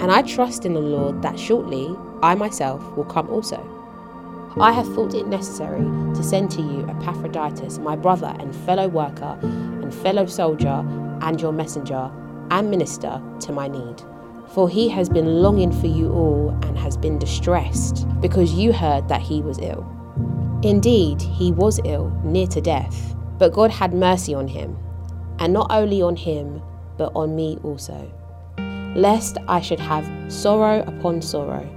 And I trust in the Lord that shortly I myself will come also. I have thought it necessary to send to you Epaphroditus, my brother and fellow worker, and fellow soldier, and your messenger and minister to my need. For he has been longing for you all and has been distressed because you heard that he was ill. Indeed, he was ill, near to death, but God had mercy on him, and not only on him, but on me also, lest I should have sorrow upon sorrow.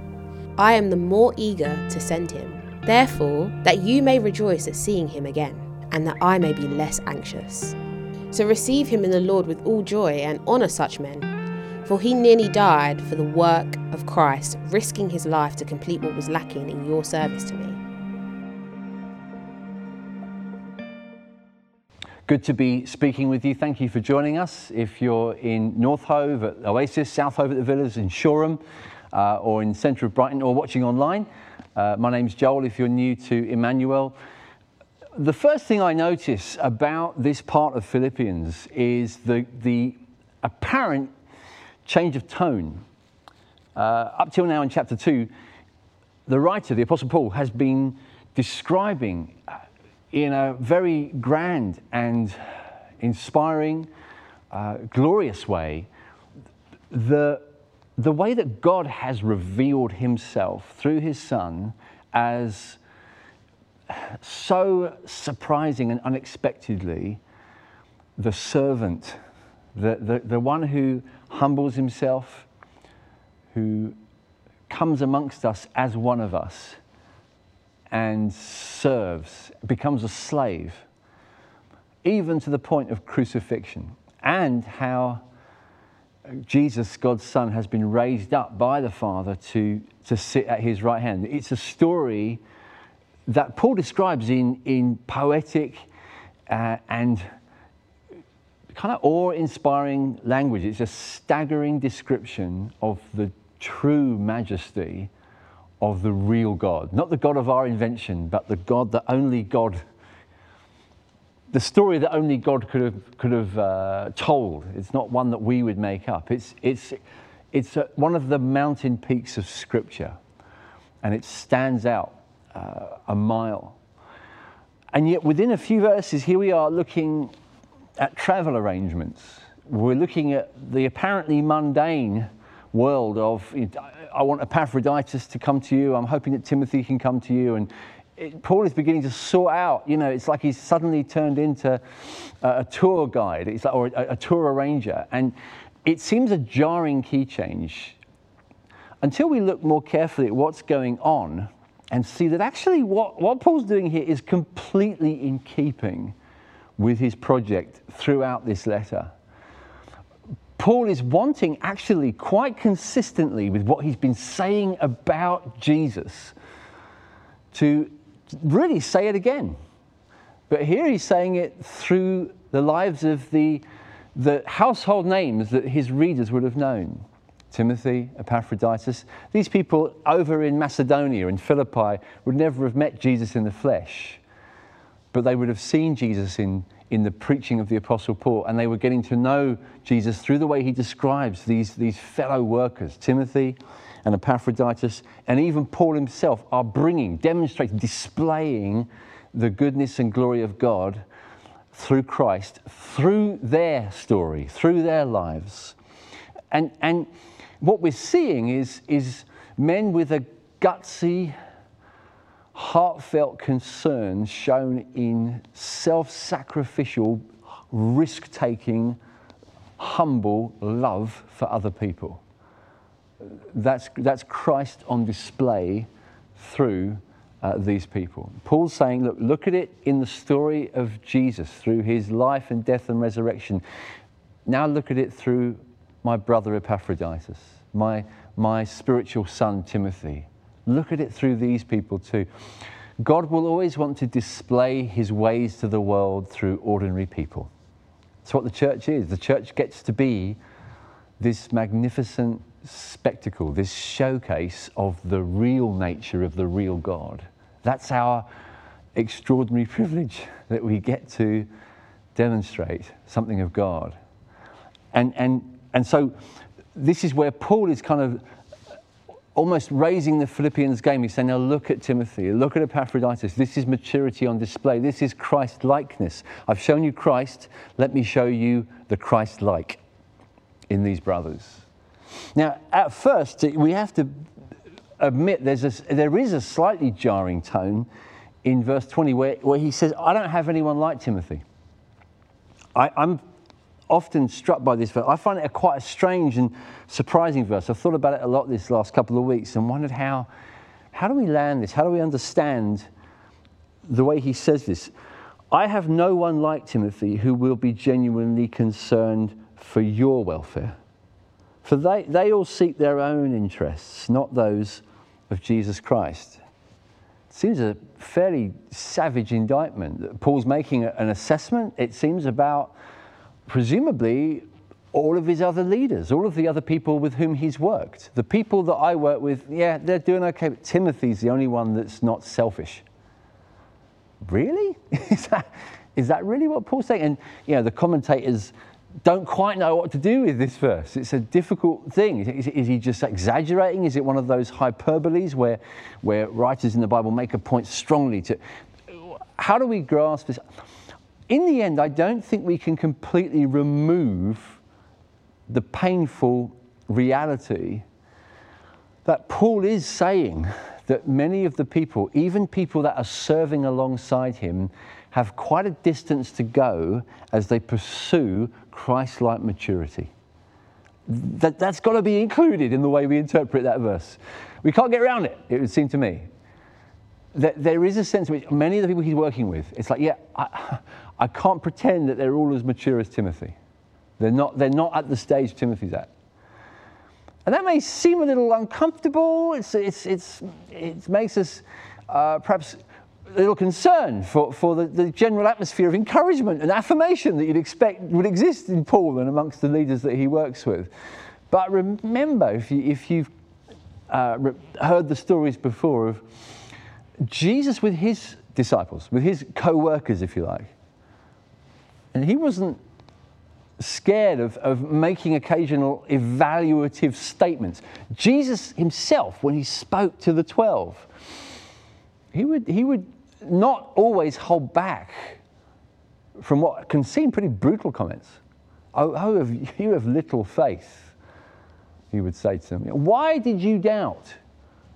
I am the more eager to send him, therefore, that you may rejoice at seeing him again, and that I may be less anxious. So receive him in the Lord with all joy and honour such men, for he nearly died for the work of Christ, risking his life to complete what was lacking in your service to me. Good to be speaking with you. Thank you for joining us. If you're in North Hove at Oasis, South Hove at the Villas, in Shoreham, uh, or in centre of Brighton, or watching online, uh, my name's Joel. If you're new to Emmanuel, the first thing I notice about this part of Philippians is the, the apparent change of tone. Uh, up till now in chapter 2, the writer, the Apostle Paul, has been describing in a very grand and inspiring, uh, glorious way, the, the way that God has revealed himself through his Son as so surprising and unexpectedly the servant, the, the, the one who humbles himself, who comes amongst us as one of us and serves, becomes a slave, even to the point of crucifixion, and how Jesus, God's Son, has been raised up by the Father to, to sit at his right hand. It's a story that Paul describes in, in poetic uh, and kind of awe inspiring language. It's a staggering description of the true majesty of the real God, not the God of our invention, but the God that only God, the story that only God could have, could have uh, told. It's not one that we would make up. It's, it's, it's a, one of the mountain peaks of Scripture, and it stands out uh, a mile. And yet, within a few verses, here we are looking at travel arrangements. We're looking at the apparently mundane world of I want Epaphroditus to come to you. I'm hoping that Timothy can come to you. And it, Paul is beginning to sort out, you know, it's like he's suddenly turned into a, a tour guide like, or a, a tour arranger. And it seems a jarring key change until we look more carefully at what's going on and see that actually what, what Paul's doing here is completely in keeping with his project throughout this letter. Paul is wanting actually quite consistently with what he's been saying about Jesus to really say it again. But here he's saying it through the lives of the, the household names that his readers would have known. Timothy, Epaphroditus. These people over in Macedonia, and Philippi, would never have met Jesus in the flesh, but they would have seen Jesus in, in the preaching of the Apostle Paul, and they were getting to know Jesus through the way he describes these, these fellow workers, Timothy and Epaphroditus, and even Paul himself are bringing, demonstrating, displaying the goodness and glory of God through Christ, through their story, through their lives. And, and what we're seeing is, is men with a gutsy, heartfelt concern shown in self sacrificial, risk taking, humble love for other people. That's, that's Christ on display through uh, these people. Paul's saying, look, look at it in the story of Jesus through his life and death and resurrection. Now look at it through my brother Epaphroditus, my, my spiritual son Timothy. Look at it through these people too. God will always want to display his ways to the world through ordinary people. That's what the church is. The church gets to be this magnificent spectacle, this showcase of the real nature of the real God. That's our extraordinary privilege that we get to demonstrate something of God. And, and, and so this is where Paul is kind of almost raising the Philippians game. He's saying, now look at Timothy, look at Epaphroditus. This is maturity on display. This is Christ likeness. I've shown you Christ. Let me show you the Christ like in these brothers. Now, at first, we have to admit there's a, there is a slightly jarring tone in verse 20 where, where he says, I don't have anyone like Timothy. I, I'm often struck by this verse. I find it a quite a strange and surprising verse. I've thought about it a lot this last couple of weeks and wondered how, how do we land this? How do we understand the way he says this? I have no one like Timothy who will be genuinely concerned for your welfare. For they, they all seek their own interests, not those of Jesus Christ. It seems a fairly savage indictment. Paul's making an assessment, it seems, about presumably all of his other leaders, all of the other people with whom he's worked. The people that I work with, yeah, they're doing okay, but Timothy's the only one that's not selfish. Really? is, that, is that really what Paul's saying? And, you know, the commentators don't quite know what to do with this verse. It's a difficult thing. Is, is, he just exaggerating? Is it one of those hyperboles where, where writers in the Bible make a point strongly to. How do we grasp this? In the end, I don't think we can completely remove the painful reality that Paul is saying that many of the people, even people that are serving alongside him, have quite a distance to go as they pursue Christ like maturity. That, that's got to be included in the way we interpret that verse. We can't get around it, it would seem to me. That there is a sense in which many of the people he's working with, it's like, yeah, I, I can't pretend that they're all as mature as Timothy. They're not, they're not at the stage Timothy's at. And that may seem a little uncomfortable. It's, it's, it's, it makes us uh, perhaps a little concerned for, for the, the, general atmosphere of encouragement and affirmation that you'd expect would exist in Paul and amongst the leaders that he works with. But remember, if, you, if you've uh, heard the stories before of Jesus with his disciples, with his co workers, if you like, and he wasn't scared of, of making occasional evaluative statements. Jesus himself, when he spoke to the 12, he would, he would not always hold back from what can seem pretty brutal comments. Oh, oh you have little faith, he would say to them. Why did you doubt?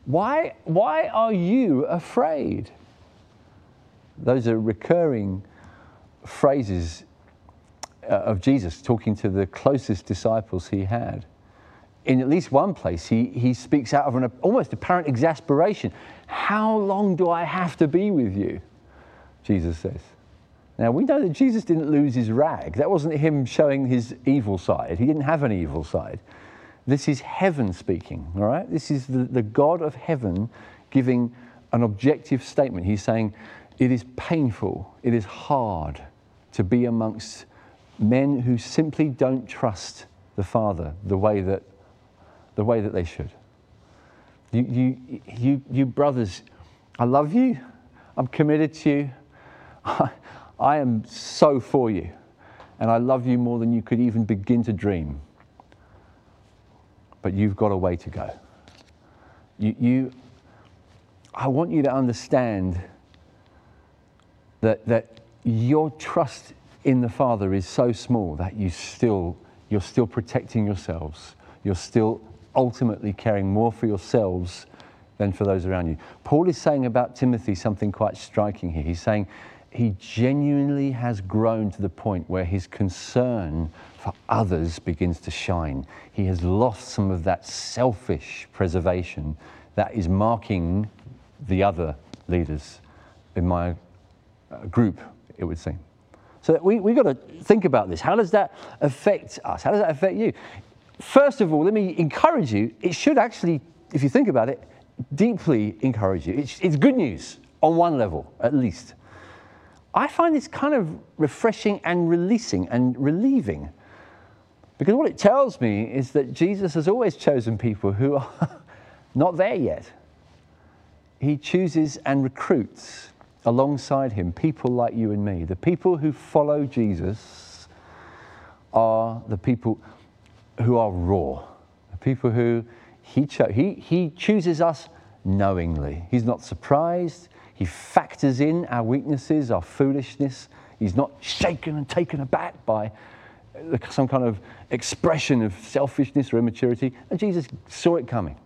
Why, why are you afraid? Those are recurring phrases uh, of Jesus talking to the closest disciples he had. In at least one place, he, he speaks out of an almost apparent exasperation. How long do I have to be with you? Jesus says. Now, we know that Jesus didn't lose his rag. That wasn't him showing his evil side. He didn't have an evil side. This is heaven speaking, all right? This is the, the God of heaven giving an objective statement. He's saying, It is painful, it is hard to be amongst men who simply don't trust the Father the way that, the way that they should. You, you, you, you brothers, I love you. I'm committed to you. I, I am so for you. And I love you more than you could even begin to dream. But you've got a way to go. You, you, I want you to understand that, that your trust in the Father is so small that you still, you're still protecting yourselves. You're still ultimately caring more for yourselves than for those around you. Paul is saying about Timothy something quite striking here. He's saying he genuinely has grown to the point where his concern for others begins to shine. He has lost some of that selfish preservation that is marking the other leaders in my uh, group, it would seem. So we, we've got to think about this. How does that affect us? How does that affect you? first of all, let me encourage you. It should actually, if you think about it, deeply encourage you. It's, it's good news on one level, at least. I find this kind of refreshing and releasing and relieving. Because what it tells me is that Jesus has always chosen people who are not there yet. He chooses and recruits alongside him people like you and me. The people who follow Jesus are the people who are raw, the people who he, cho- he, he chooses us knowingly. He's not surprised. He factors in our weaknesses, our foolishness. He's not shaken and taken aback by some kind of expression of selfishness or immaturity. And Jesus saw it coming.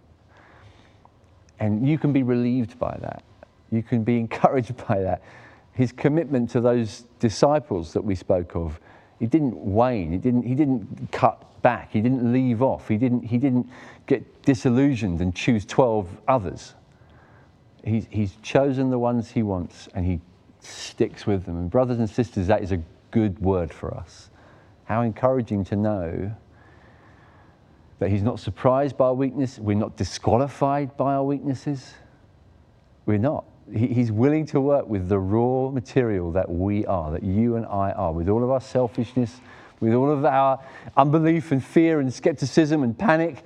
And you can be relieved by that. You can be encouraged by that. His commitment to those disciples that we spoke of, he didn't wane, he didn't, he didn't cut back, he didn't leave off, he didn't, he didn't get disillusioned and choose 12 others. He's, he's chosen the ones he wants and he sticks with them. And, brothers and sisters, that is a good word for us. How encouraging to know that he's not surprised by our weakness, we're not disqualified by our weaknesses. We're not. He's willing to work with the raw material that we are, that you and I are, with all of our selfishness, with all of our unbelief and fear and skepticism and panic.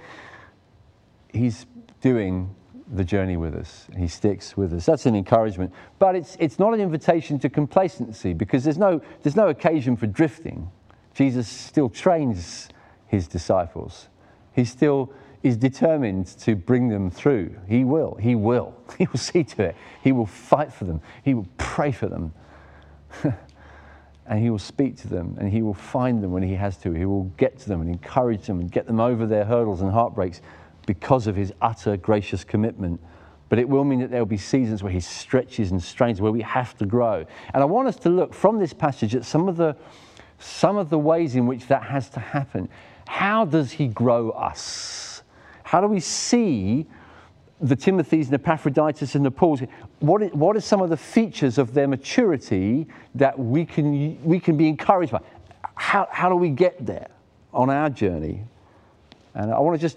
He's doing the journey with us. He sticks with us. That's an encouragement. But it's, it's not an invitation to complacency because there's no, there's no occasion for drifting. Jesus still trains his disciples. He still is determined to bring them through. He will. He will. He will see to it. He will fight for them. He will pray for them. and he will speak to them and he will find them when he has to. He will get to them and encourage them and get them over their hurdles and heartbreaks because of his utter gracious commitment. But it will mean that there will be seasons where he stretches and strains, where we have to grow. And I want us to look from this passage at some of the, some of the ways in which that has to happen. How does he grow us? How do we see the Timothys and Epaphroditus and the Pauls? What, what are some of the features of their maturity that we can, we can be encouraged by? How, how do we get there on our journey? And I want to just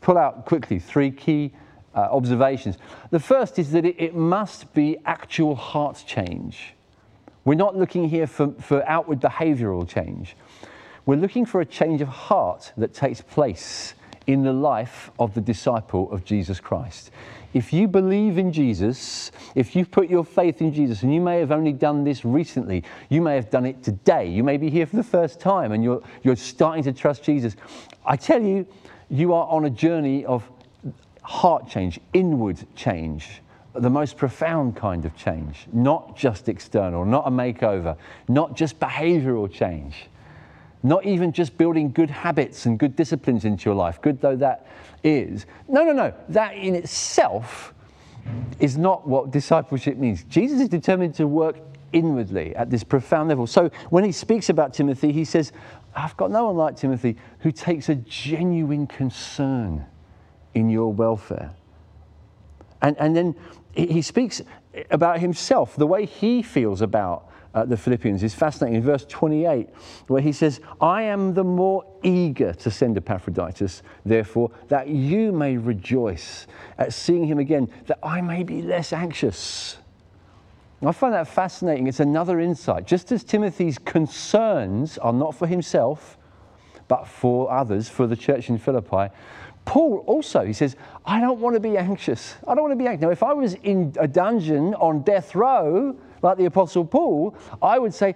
pull out quickly three key uh, observations. The first is that it, it, must be actual heart change. We're not looking here for, for outward behavioral change. We're looking for a change of heart that takes place in the life of the disciple of Jesus Christ. If you believe in Jesus, if you put your faith in Jesus, and you may have only done this recently, you may have done it today, you may be here for the first time and you're, you're starting to trust Jesus, I tell you, you are on a journey of heart change, inward change, the most profound kind of change, not just external, not a makeover, not just behavioral change, not even just building good habits and good disciplines into your life, good though that is. No, no, no. That in itself is not what discipleship means. Jesus is determined to work inwardly at this profound level. So when he speaks about Timothy, he says, I've got no one like Timothy who takes a genuine concern in your welfare. And, and then he speaks about himself, the way he feels about uh, the Philippians is fascinating. In verse 28, where he says, I am the more eager to send Epaphroditus, therefore, that you may rejoice at seeing him again, that I may be less anxious. I find that fascinating. It's another insight. Just as Timothy's concerns are not for himself, but for others, for the church in Philippi, Paul also, he says, I don't want to be anxious. I don't want to be anxious. Now, if I was in a dungeon on death row, like the Apostle Paul, I would say,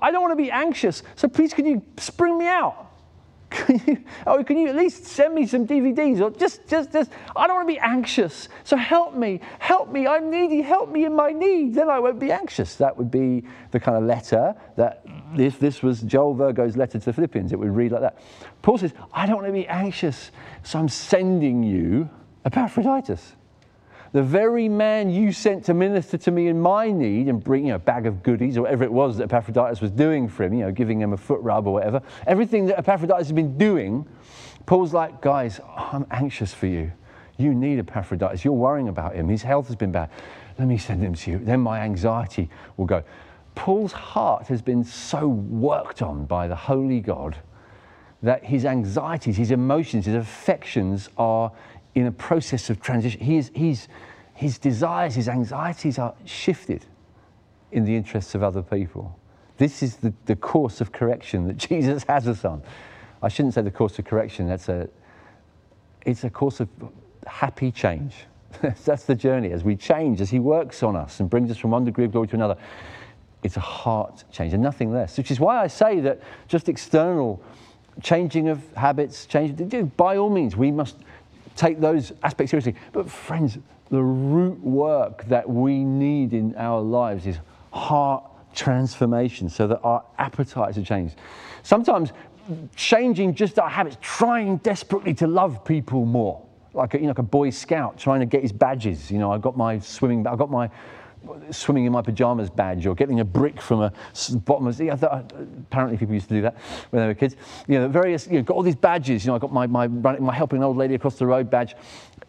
I don't want to be anxious, so please can you spring me out? Can you, oh, can you at least send me some DVDs? Or just, just, just, I don't want to be anxious. So help me, help me. I'm needy. Help me in my need. Then I won't be anxious. That would be the kind of letter that, if this was Joel Virgo's letter to the Philippians, it would read like that. Paul says, I don't want to be anxious. So I'm sending you Epaphroditus the very man you sent to minister to me in my need and bring you know, a bag of goodies or whatever it was that Epaphroditus was doing for him, you know, giving him a foot rub or whatever, everything that Epaphroditus has been doing, Paul's like, guys, I'm anxious for you. You need Epaphroditus. You're worrying about him. His health has been bad. Let me send him to you. Then my anxiety will go. Paul's heart has been so worked on by the Holy God that his anxieties, his emotions, his affections are in a process of transition. He is, he's, his desires, his anxieties are shifted in the interests of other people. This is the, the course of correction that Jesus has us on. I shouldn't say the course of correction, that's a, it's a course of happy change. that's the journey as we change, as He works on us and brings us from one degree of glory to another. It's a heart change and nothing less, which is why I say that just external changing of habits, change, by all means, we must take those aspects seriously. But, friends, the root work that we need in our lives is heart transformation so that our appetites are changed. Sometimes changing just our habits, trying desperately to love people more, like a, you know, like a Boy Scout trying to get his badges. You know, I got my swimming, I got my swimming in my pajamas badge or getting a brick from a bottom of yeah, apparently people used to do that when they were kids. You know various you know got all these badges. You know i got my my, my helping an old lady across the road badge.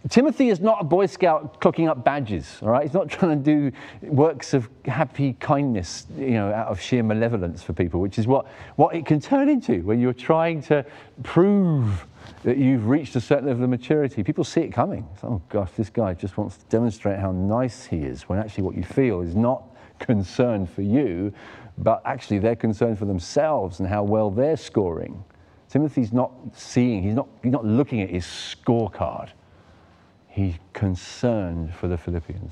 Timothy is not a boy scout cooking up badges all right? He's not trying to do works of happy kindness you know out of sheer malevolence for people which is what what it can turn into when you're trying to prove that you've reached a certain level of maturity, people see it coming. oh gosh, this guy just wants to demonstrate how nice he is, when actually what you feel is not concern for you, but actually they're concerned for themselves and how well they're scoring. Timothy's not seeing, he's not, he's not looking at his scorecard. He's concerned for the Philippians,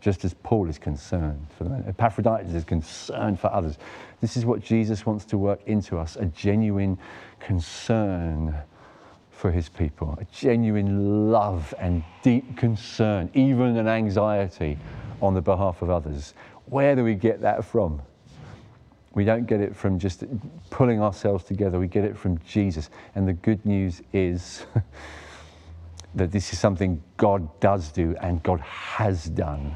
just as Paul is concerned for them. Epaphroditus is concerned for others. This is what Jesus wants to work into us a genuine concern for his people, a genuine love and deep concern, even an anxiety on the behalf of others. Where do we get that from? We don't get it from just pulling ourselves together, we get it from Jesus. And the good news is that this is something God does do and God has done.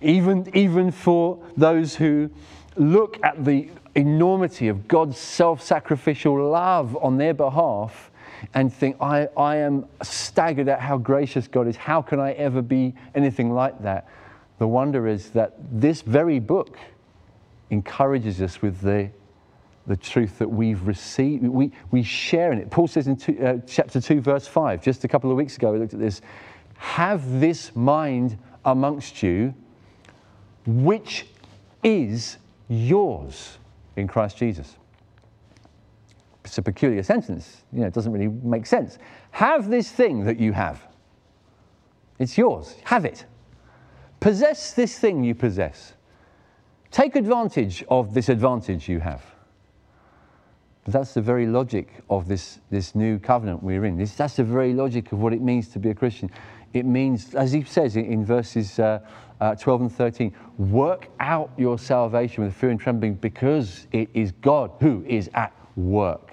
Even, even for those who look at the enormity of God's self sacrificial love on their behalf and think, I, I am staggered at how gracious God is. How can I ever be anything like that? The wonder is that this very book encourages us with the, the truth that we've received. We, we share in it. Paul says in two, uh, chapter 2, verse 5, just a couple of weeks ago, we looked at this have this mind amongst you, which is yours in Christ Jesus. It's a peculiar sentence. You know, it doesn't really make sense. Have this thing that you have. It's yours. Have it. Possess this thing you possess. Take advantage of this advantage you have. But that's the very logic of this, this new covenant we're in. This, that's the very logic of what it means to be a Christian. It means, as he says in, in verses uh, uh, 12 and 13, work out your salvation with fear and trembling because it is God who is at work.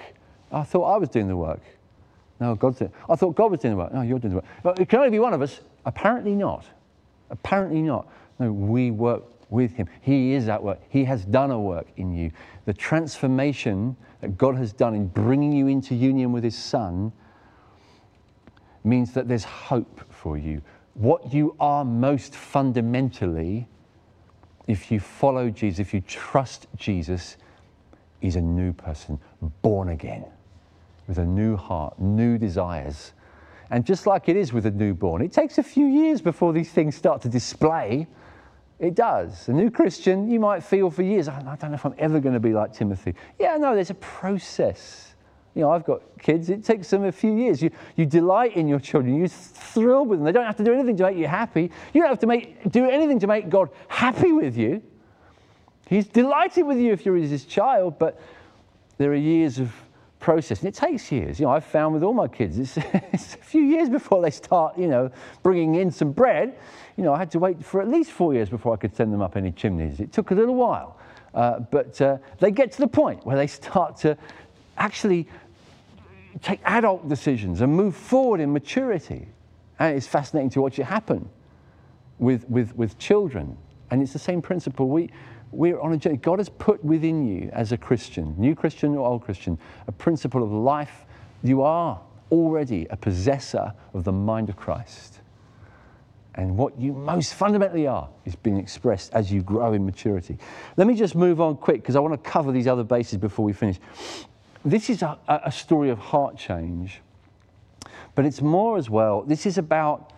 I thought I was doing the work. No, God's doing I thought God was doing the work. No, you're doing the work. Well, it can only be one of us. Apparently not. Apparently not. No, we work with Him. He is at work. He has done a work in you. The transformation that God has done in bringing you into union with His Son means that there's hope for you. What you are most fundamentally, if you follow Jesus, if you trust Jesus, is a new person, born again, with a new heart, new desires. And just like it is with a newborn, it takes a few years before these things start to display. It does. A new Christian, you might feel for years, I don't know if I'm ever going to be like Timothy. Yeah, no, there's a process. You know, I've got kids, it takes them a few years. You, you delight in your children, you thrill with them. They don't have to do anything to make you happy. You don't have to make, do anything to make God happy with you. He's delighted with you if you're his child, but there are years of process, and it takes years. You know, I've found with all my kids, it's, it's, a few years before they start, you know, bringing in some bread. You know, I had to wait for at least four years before I could send them up any chimneys. It took a little while, uh, but uh, they get to the point where they start to actually take adult decisions and move forward in maturity. And it's fascinating to watch it happen with, with, with children. And it's the same principle. We, we're on a journey. God has put within you as a Christian, new Christian or old Christian, a principle of life. You are already a possessor of the mind of Christ. And what you most fundamentally are is being expressed as you grow in maturity. Let me just move on quick because I want to cover these other bases before we finish. This is a, a story of heart change, but it's more as well. This is about,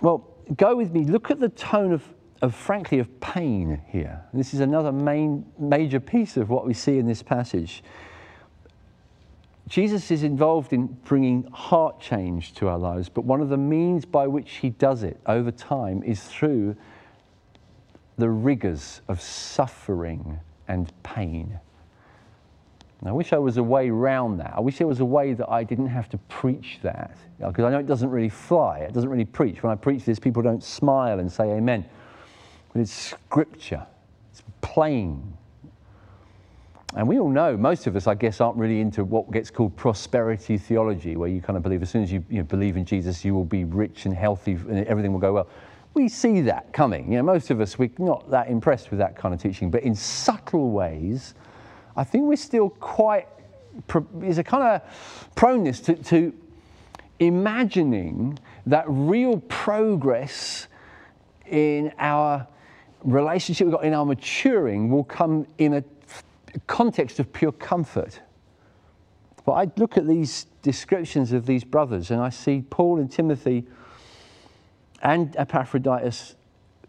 well, go with me, look at the tone of, of frankly, of pain here. This is another main, major piece of what we see in this passage. Jesus is involved in bringing heart change to our lives, but one of the means by which he does it over time is through the rigors of suffering and pain. I wish I was a way round that. I wish there was a way that I didn't have to preach that. Because I know it doesn't really fly, it doesn't really preach. When I preach this, people don't smile and say amen. But it's scripture, it's plain. And we all know, most of us, I guess, aren't really into what gets called prosperity theology, where you kind of believe as soon as you, you know, believe in Jesus, you will be rich and healthy and everything will go well. We see that coming. You know, most of us, we're not that impressed with that kind of teaching. But in subtle ways, I think we're still quite, there's a kind of proneness to, to imagining that real progress in our relationship we've got in our maturing will come in a context of pure comfort. But I look at these descriptions of these brothers and I see Paul and Timothy and Epaphroditus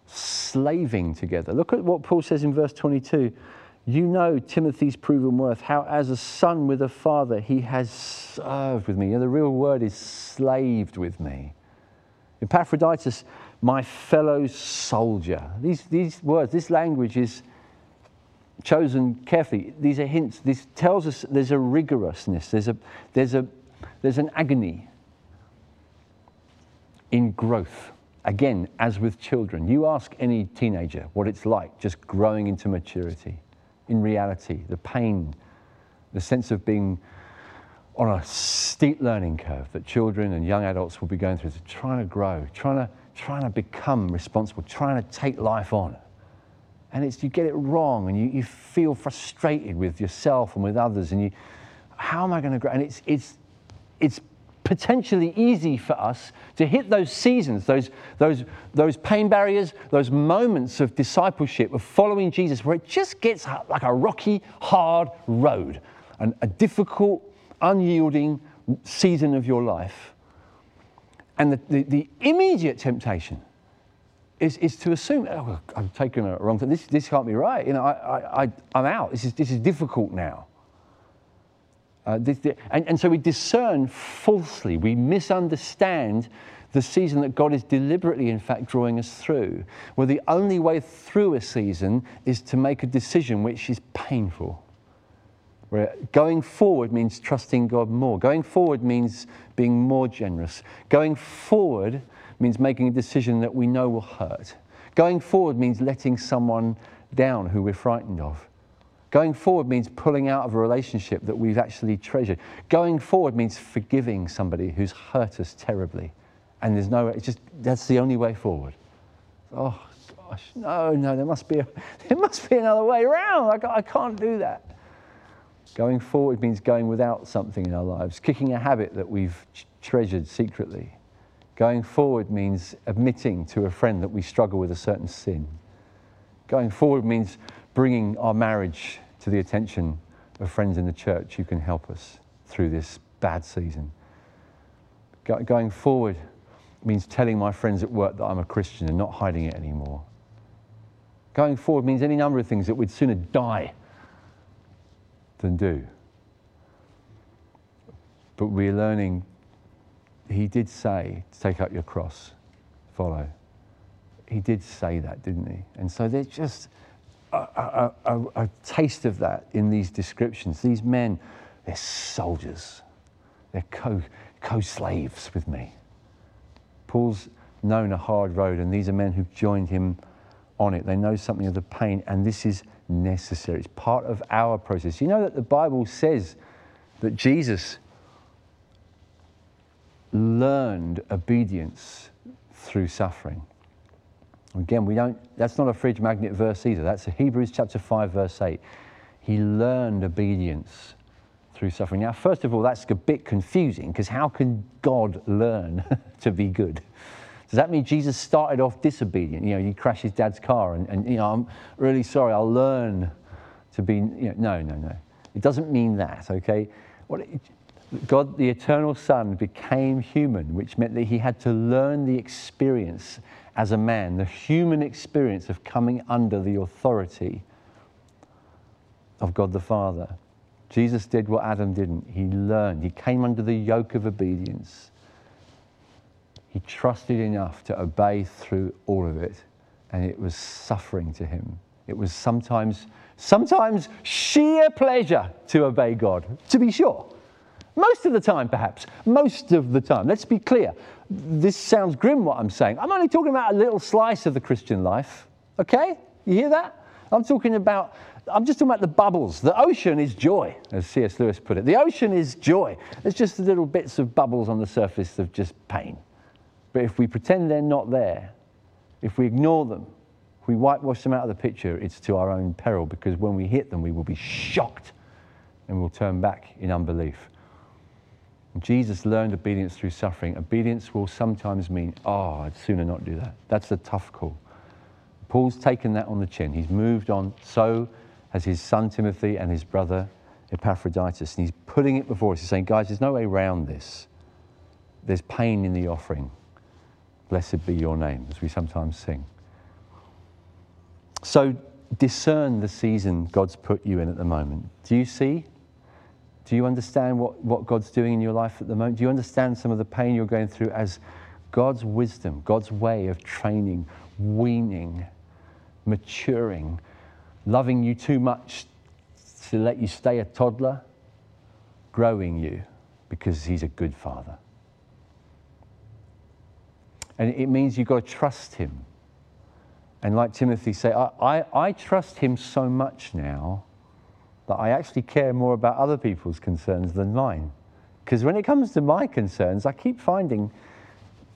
slaving together. Look at what Paul says in verse 22. You know Timothy's proven worth, how as a son with a father he has served with me. And the real word is slaved with me. Epaphroditus, my fellow soldier. These, these words, this language is chosen carefully. These are hints. This tells us there's a rigorousness, there's, a, there's, a, there's an agony in growth. Again, as with children, you ask any teenager what it's like just growing into maturity. In reality, the pain, the sense of being on a steep learning curve that children and young adults will be going through, trying to grow, trying to, trying to become responsible, trying to take life on. And it's you get it wrong and you, you feel frustrated with yourself and with others and you how am i going to grow? And it's it's it's potentially easy for us to hit those seasons those those those pain barriers those moments of discipleship of following jesus where it just gets like a rocky hard road and a difficult unyielding season of your life and the, the, the immediate temptation is, is to assume, oh, I've taken a wrong thing. This, this can't be right. You know, I, I, I'm out. This is, this is difficult now. Uh, this, and, and so we discern falsely. We misunderstand the season that God is deliberately, in fact, drawing us through. Where the only way through a season is to make a decision which is painful. Where going forward means trusting God more. Going forward means being more generous. Going forward means making a decision that we know will hurt. Going forward means letting someone down who we're frightened of. Going forward means pulling out of a relationship that we've actually treasured. Going forward means forgiving somebody who's hurt us terribly. And there's no, it's just, that's the only way forward. Oh, gosh, no, no, there must be, a, there must be another way around. I, I can't do that. Going forward means going without something in our lives, kicking a habit that we've treasured secretly. Going forward means admitting to a friend that we struggle with a certain sin. Going forward means bringing our marriage to the attention of friends in the church who can help us through this bad season. Go- going forward means telling my friends at work that I'm a Christian and not hiding it anymore. Going forward means any number of things that we'd sooner die than do. But we're learning he did say, take up your cross, follow. He did say that, didn't he? And so there's just a, a, a, taste of that in these descriptions. These men, they're soldiers, they're co, co-slaves with me. Paul's known a hard road, and these are men who've joined him on it. They know something of the pain, and this is necessary. It's part of our process. You know that the Bible says that Jesus learned obedience through suffering. Again, we don't, that's not a fridge magnet verse either. That's Hebrews chapter 5, verse 8. He learned obedience through suffering. Now, first of all, that's a bit confusing because how can God learn to be good? Does that mean Jesus started off disobedient? You know, he crashed his dad's car and, and you know, I'm really sorry, I'll learn to be, you know, no, no, no. It doesn't mean that, okay? what God, the eternal Son, became human, which meant that he had to learn the experience as a man, the human experience of coming under the authority of God the Father. Jesus did what Adam didn't. He learned, he came under the yoke of obedience. He trusted enough to obey through all of it, and it was suffering to him. It was sometimes, sometimes sheer pleasure to obey God, to be sure. Most of the time, perhaps. Most of the time. Let's be clear. This sounds grim, what I'm saying. I'm only talking about a little slice of the Christian life. Okay? You hear that? I'm talking about, I'm just talking about the bubbles. The ocean is joy, as C.S. Lewis put it. The ocean is joy. It's just little bits of bubbles on the surface of just pain. But if we pretend they're not there, if we ignore them, if we whitewash them out of the picture, it's to our own peril because when we hit them, we will be shocked and we'll turn back in unbelief. Jesus learned obedience through suffering. Obedience will sometimes mean, oh, I'd sooner not do that. That's a tough call. Paul's taken that on the chin. He's moved on. So has his son Timothy and his brother Epaphroditus. And he's putting it before us. He's saying, guys, there's no way around this. There's pain in the offering. Blessed be your name, as we sometimes sing. So discern the season God's put you in at the moment. Do you see do you understand what, what God's doing in your life at the moment? Do you understand some of the pain you're going through as God's wisdom, God's way of training, weaning, maturing, loving you too much to let you stay a toddler, growing you because He's a good Father? And it means you've got to trust Him. And like Timothy say, I, I, I trust Him so much now that I actually care more about other people's concerns than mine. Because when it comes to my concerns, I keep finding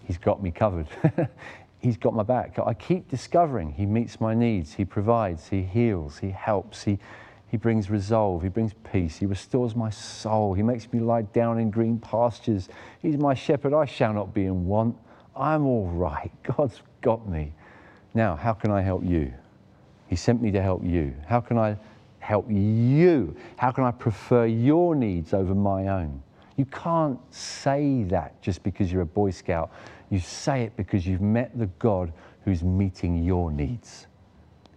He's got me covered. he's got my back. I keep discovering He meets my needs, He provides, He heals, He helps, He, he brings resolve, He brings peace, He restores my soul, He makes me lie down in green pastures. He's my shepherd, I shall not be in want. I'm all right. God's got me. Now, how can I help you? He sent me to help you. How can I help you? How can I prefer your needs over my own? You can't say that just because you're a Boy Scout. You say it because you've met the God who's meeting your needs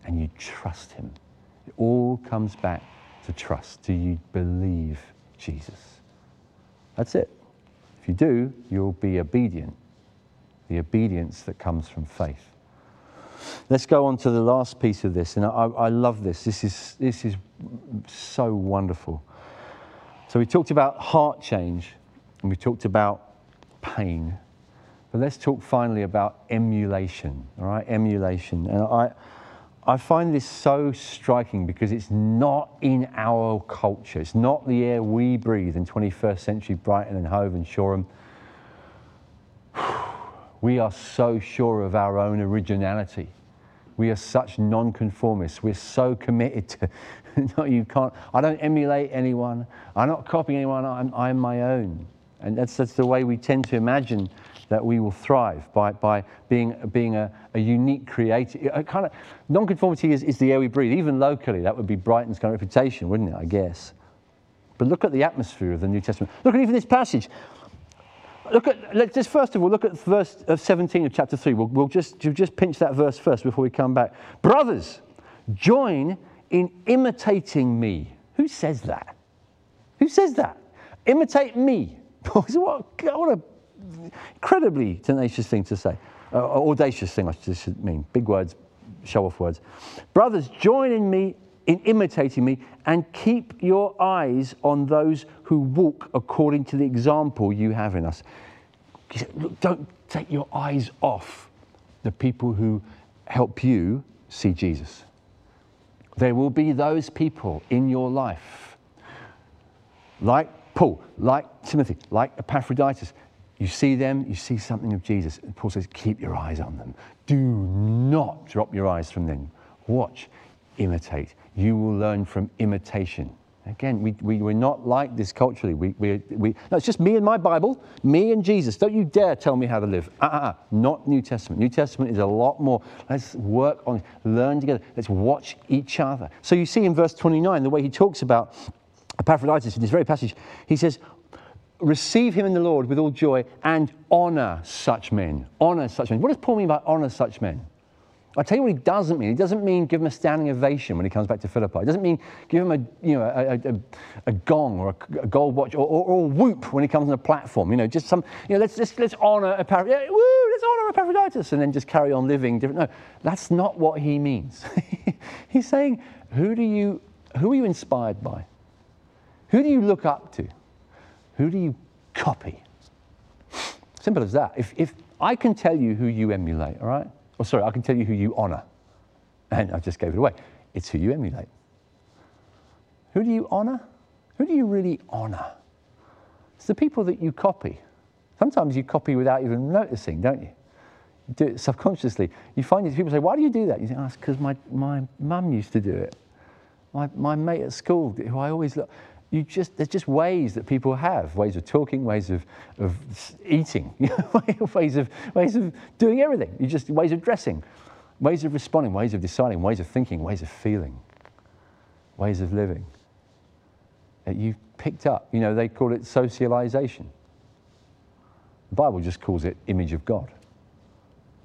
and you trust Him. It all comes back to trust. Do you believe Jesus? That's it. If you do, you'll be obedient. The obedience that comes from faith. Let's go on to the last piece of this, and I, I love this. This is, this is so wonderful. So we talked about heart change, and we talked about pain. But let's talk finally about emulation, all right? Emulation. And I, I find this so striking because it's not in our culture. It's not the air we breathe in 21st century Brighton and Hove and Shoreham. We are so sure of our own originality. We are such nonconformists. We're so committed to, no, you can't, I don't emulate anyone. I'm not copying anyone. I'm, I'm my own. And that's, that's the way we tend to imagine that we will thrive by, by being, being a, a unique creative. A kind of, nonconformity is, is the air we breathe. Even locally, that would be Brighton's kind of reputation, wouldn't it, I guess? But look at the atmosphere of the New Testament. Look at even this passage. Look at, let's just first of all look at verse 17 of chapter 3. We'll, we'll just, we'll just pinch that verse first before we come back. Brothers, join in imitating me. Who says that? Who says that? Imitate me. what, what an incredibly tenacious thing to say. Uh, audacious thing, I should mean. Big words, show off words. Brothers, join in me in imitating me and keep your eyes on those who walk according to the example you have in us. Look, don't take your eyes off the people who help you see Jesus. There will be those people in your life, like Paul, like Timothy, like Epaphroditus. You see them, you see something of Jesus. And Paul says, keep your eyes on them. Do not drop your eyes from them. Watch, imitate. You will learn from imitation. Again, we, we, we're not like this culturally. We, we, we, no, it's just me and my Bible, me and Jesus. Don't you dare tell me how to live. Uh-uh, not New Testament. New Testament is a lot more. Let's work on, learn together. Let's watch each other. So you see in verse 29, the way he talks about Epaphroditus, in this very passage, he says, Receive him in the Lord with all joy and honor such men. Honor such men. What does Paul mean by honor such men? I'll tell you what he doesn't mean. He doesn't mean give him a standing ovation when he comes back to Philippi. It doesn't mean give him a, you know, a, a, a gong or a, a, gold watch or, or, or, a whoop when he comes on a platform. You know, just some, you know, let's, let's, let's honor Epaphroditus. Yeah, woo, let's honor Epaphroditus and then just carry on living different. No, that's not what he means. He's saying, who do you, who are you inspired by? Who do you look up to? Who do you copy? Simple as that. If, if I can tell you who you emulate, all right? Or sorry, I can tell you who you honor. And I just gave it away. It's who you emulate. Who do you honor? Who do you really honor? It's the people that you copy. Sometimes you copy without even noticing, don't you? You do it subconsciously. You find these people say, Why do you do that? You think, Oh, it's because my, my mum used to do it. My, my mate at school, who I always look you just there's just ways that people have ways of talking ways of, of eating ways of ways of doing everything. You just ways of dressing ways of responding ways of deciding ways of thinking ways of feeling ways of living that you've picked up. You know they call it socialization. The bible just calls it image of god.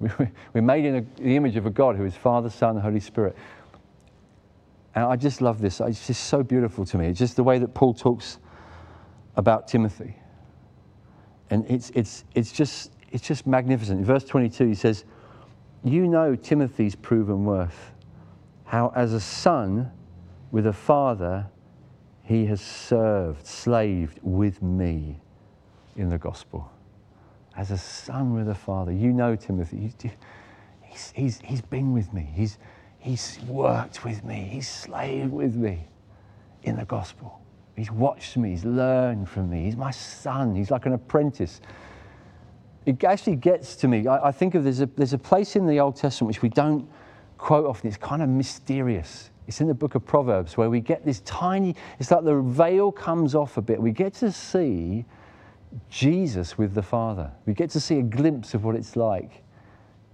We're made in a, the image of a god who is father son holy spirit and I just love this. It's just so beautiful to me. It's just the way that Paul talks about Timothy. And it's, it's, it's, just, it's just magnificent. In verse 22, he says, You know Timothy's proven worth, how as a son with a father, he has served, slaved with me in the gospel. As a son with a father, you know Timothy. He's, he's, he's been with me. He's, He's worked with me, He's slaved with me in the gospel. He's watched me, He's learned from me. He's my son, He's like an apprentice. It actually gets to me. I, I think of there's a, there's a place in the Old Testament which we don't quote often, it's kind of mysterious. It's in the book of Proverbs where we get this tiny, it's like the veil comes off a bit. We get to see Jesus with the Father. We get to see a glimpse of what it's like.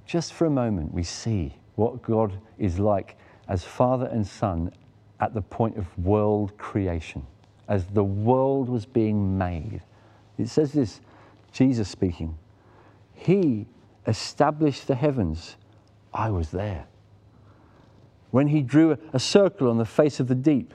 Just for a moment, we see what God is like as Father and Son at the point of world creation, as the world was being made. It says this Jesus speaking, He established the heavens. I was there. When He drew a circle on the face of the deep,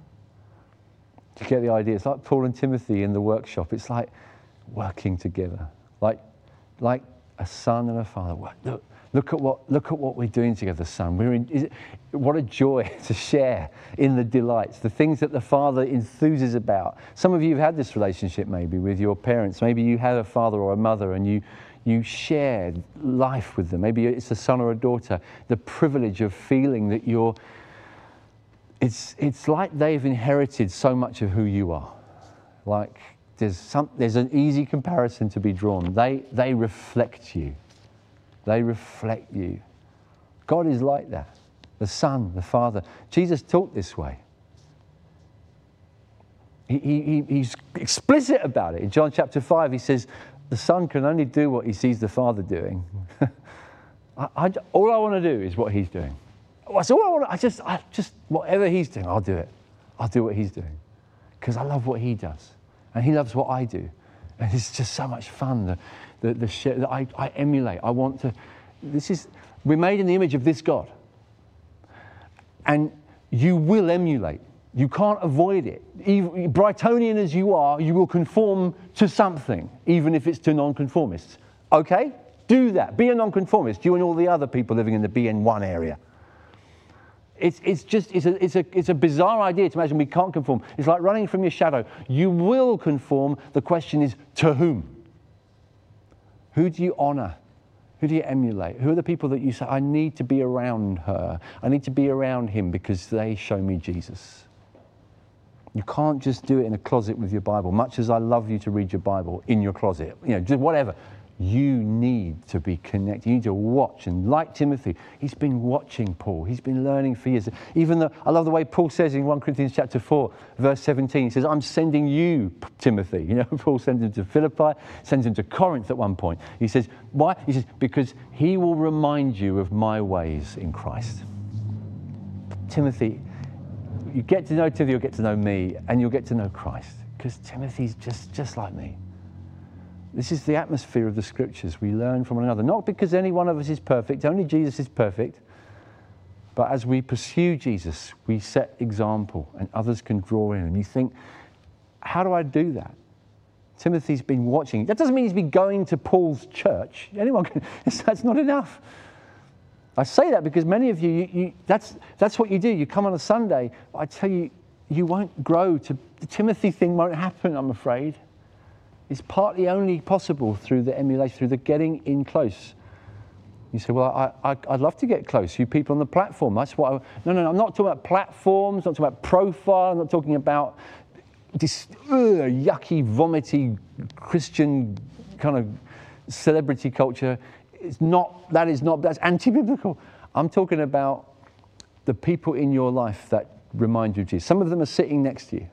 You get the idea? It's like Paul and Timothy in the workshop. It's like working together, like, like a son and a father. Look, look, at what, look at what we're doing together, son. We're in, it, what a joy to share in the delights, the things that the father enthuses about. Some of you have had this relationship maybe with your parents. Maybe you had a father or a mother and you, you shared life with them. Maybe it's a son or a daughter. The privilege of feeling that you're it's, it's like they've inherited so much of who you are. Like there's, some, there's an easy comparison to be drawn. They, they reflect you. They reflect you. God is like that. The Son, the Father. Jesus taught this way. He, he, he's explicit about it. In John chapter 5, he says, The Son can only do what he sees the Father doing. I, I, all I want to do is what he's doing. I want. I just, I just, whatever he's doing, I'll do it. I'll do what he's doing because I love what he does, and he loves what I do, and it's just so much fun. The, the, the shit that I, I emulate. I want to. This is we're made in the image of this God, and you will emulate. You can't avoid it. Even, Brightonian as you are, you will conform to something, even if it's to nonconformists. Okay? Do that. Be a nonconformist, you and all the other people living in the BN1 area it's, it's just it's a, it's, a, it's a bizarre idea to imagine we can't conform. It's like running from your shadow. You will conform. The question is to whom? Who do you honor? Who do you emulate? Who are the people that you say, I need to be around her? I need to be around him because they show me Jesus. You can't just do it in a closet with your Bible. Much as I love you to read your Bible in your closet, you know, just whatever. You need to be connected. You need to watch. And like Timothy, he's been watching Paul. He's been learning for years. Even though I love the way Paul says in 1 Corinthians chapter 4, verse 17, he says, I'm sending you, Timothy. You know, Paul sends him to Philippi, sends him to Corinth at one point. He says, Why? He says, Because he will remind you of my ways in Christ. Timothy, you get to know Timothy, you'll get to know me, and you'll get to know Christ. Because Timothy's just, just like me. This is the atmosphere of the scriptures. We learn from one another. Not because any one of us is perfect, only Jesus is perfect. But as we pursue Jesus, we set example and others can draw in. And you think, how do I do that? Timothy's been watching. That doesn't mean he's been going to Paul's church. Anyone can, that's not enough. I say that because many of you, you, you, that's, that's what you do. You come on a Sunday. I tell you, you won't grow. To, the Timothy thing won't happen, I'm afraid. It's partly only possible through the emulation, through the getting in close. You say, well, I, would love to get close. You people on the platform, that's what I, no, no, no, I'm not talking about platforms, I'm not talking about profile, I'm not talking about this ugh, yucky, vomity Christian kind of celebrity culture. It's not, that is not, that's anti-biblical. I'm talking about the people in your life that remind you of Jesus. Some of them are sitting next to you.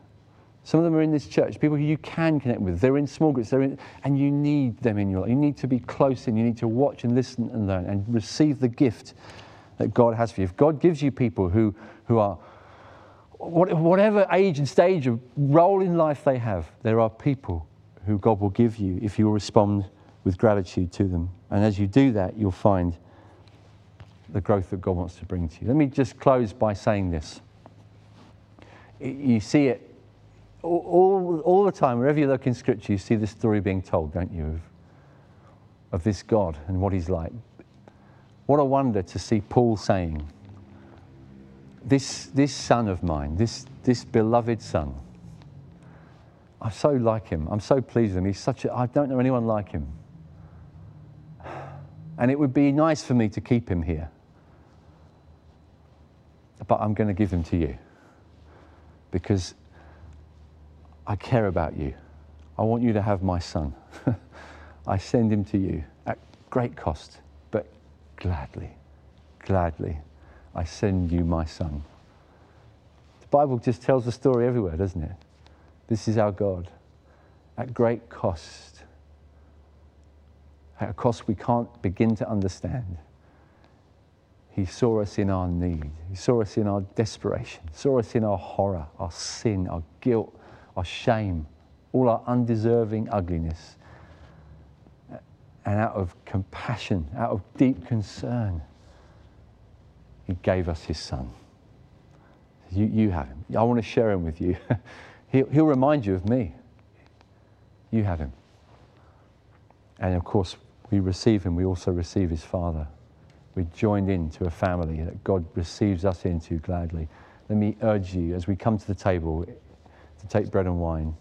Some of them are in this church, people who you can connect with. They're in small groups, they're in, and you need them in your life. You need to be close and you need to watch and listen and learn and receive the gift that God has for you. If God gives you people who, who are, whatever age and stage of role in life they have, there are people who God will give you if you respond with gratitude to them. And as you do that, you'll find the growth that God wants to bring to you. Let me just close by saying this. You see it all, all the time, wherever you look in Scripture, you see this story being told, don't you, of, of this God and what he's like. What a wonder to see Paul saying, this, this son of mine, this, this beloved son, I'm so like him. I'm so pleased with him. He's such a, I don't know anyone like him. And it would be nice for me to keep him here. But I'm going to give him to you. Because I care about you. I want you to have my son. I send him to you at great cost, but gladly, gladly, I send you my son. The Bible just tells the story everywhere, doesn't it? This is our God at great cost, at a cost we can't begin to understand. He saw us in our need. He saw us in our desperation, saw us in our horror, our sin, our guilt, our shame, all our undeserving ugliness. And out of compassion, out of deep concern, He gave us His Son. You, you have Him. I want to share Him with you. he'll, he'll remind you of me. You have Him. And of course, we receive Him, we also receive His Father. We're joined into a family that God receives us into gladly. Let me urge you as we come to the table to take bread and wine,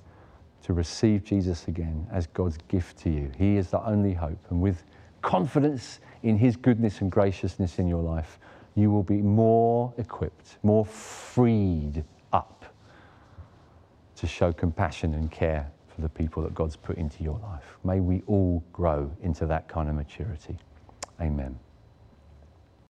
to receive Jesus again as God's gift to you. He is the only hope. And with confidence in His goodness and graciousness in your life, you will be more equipped, more freed up to show compassion and care for the people that God's put into your life. May we all grow into that kind of maturity. Amen.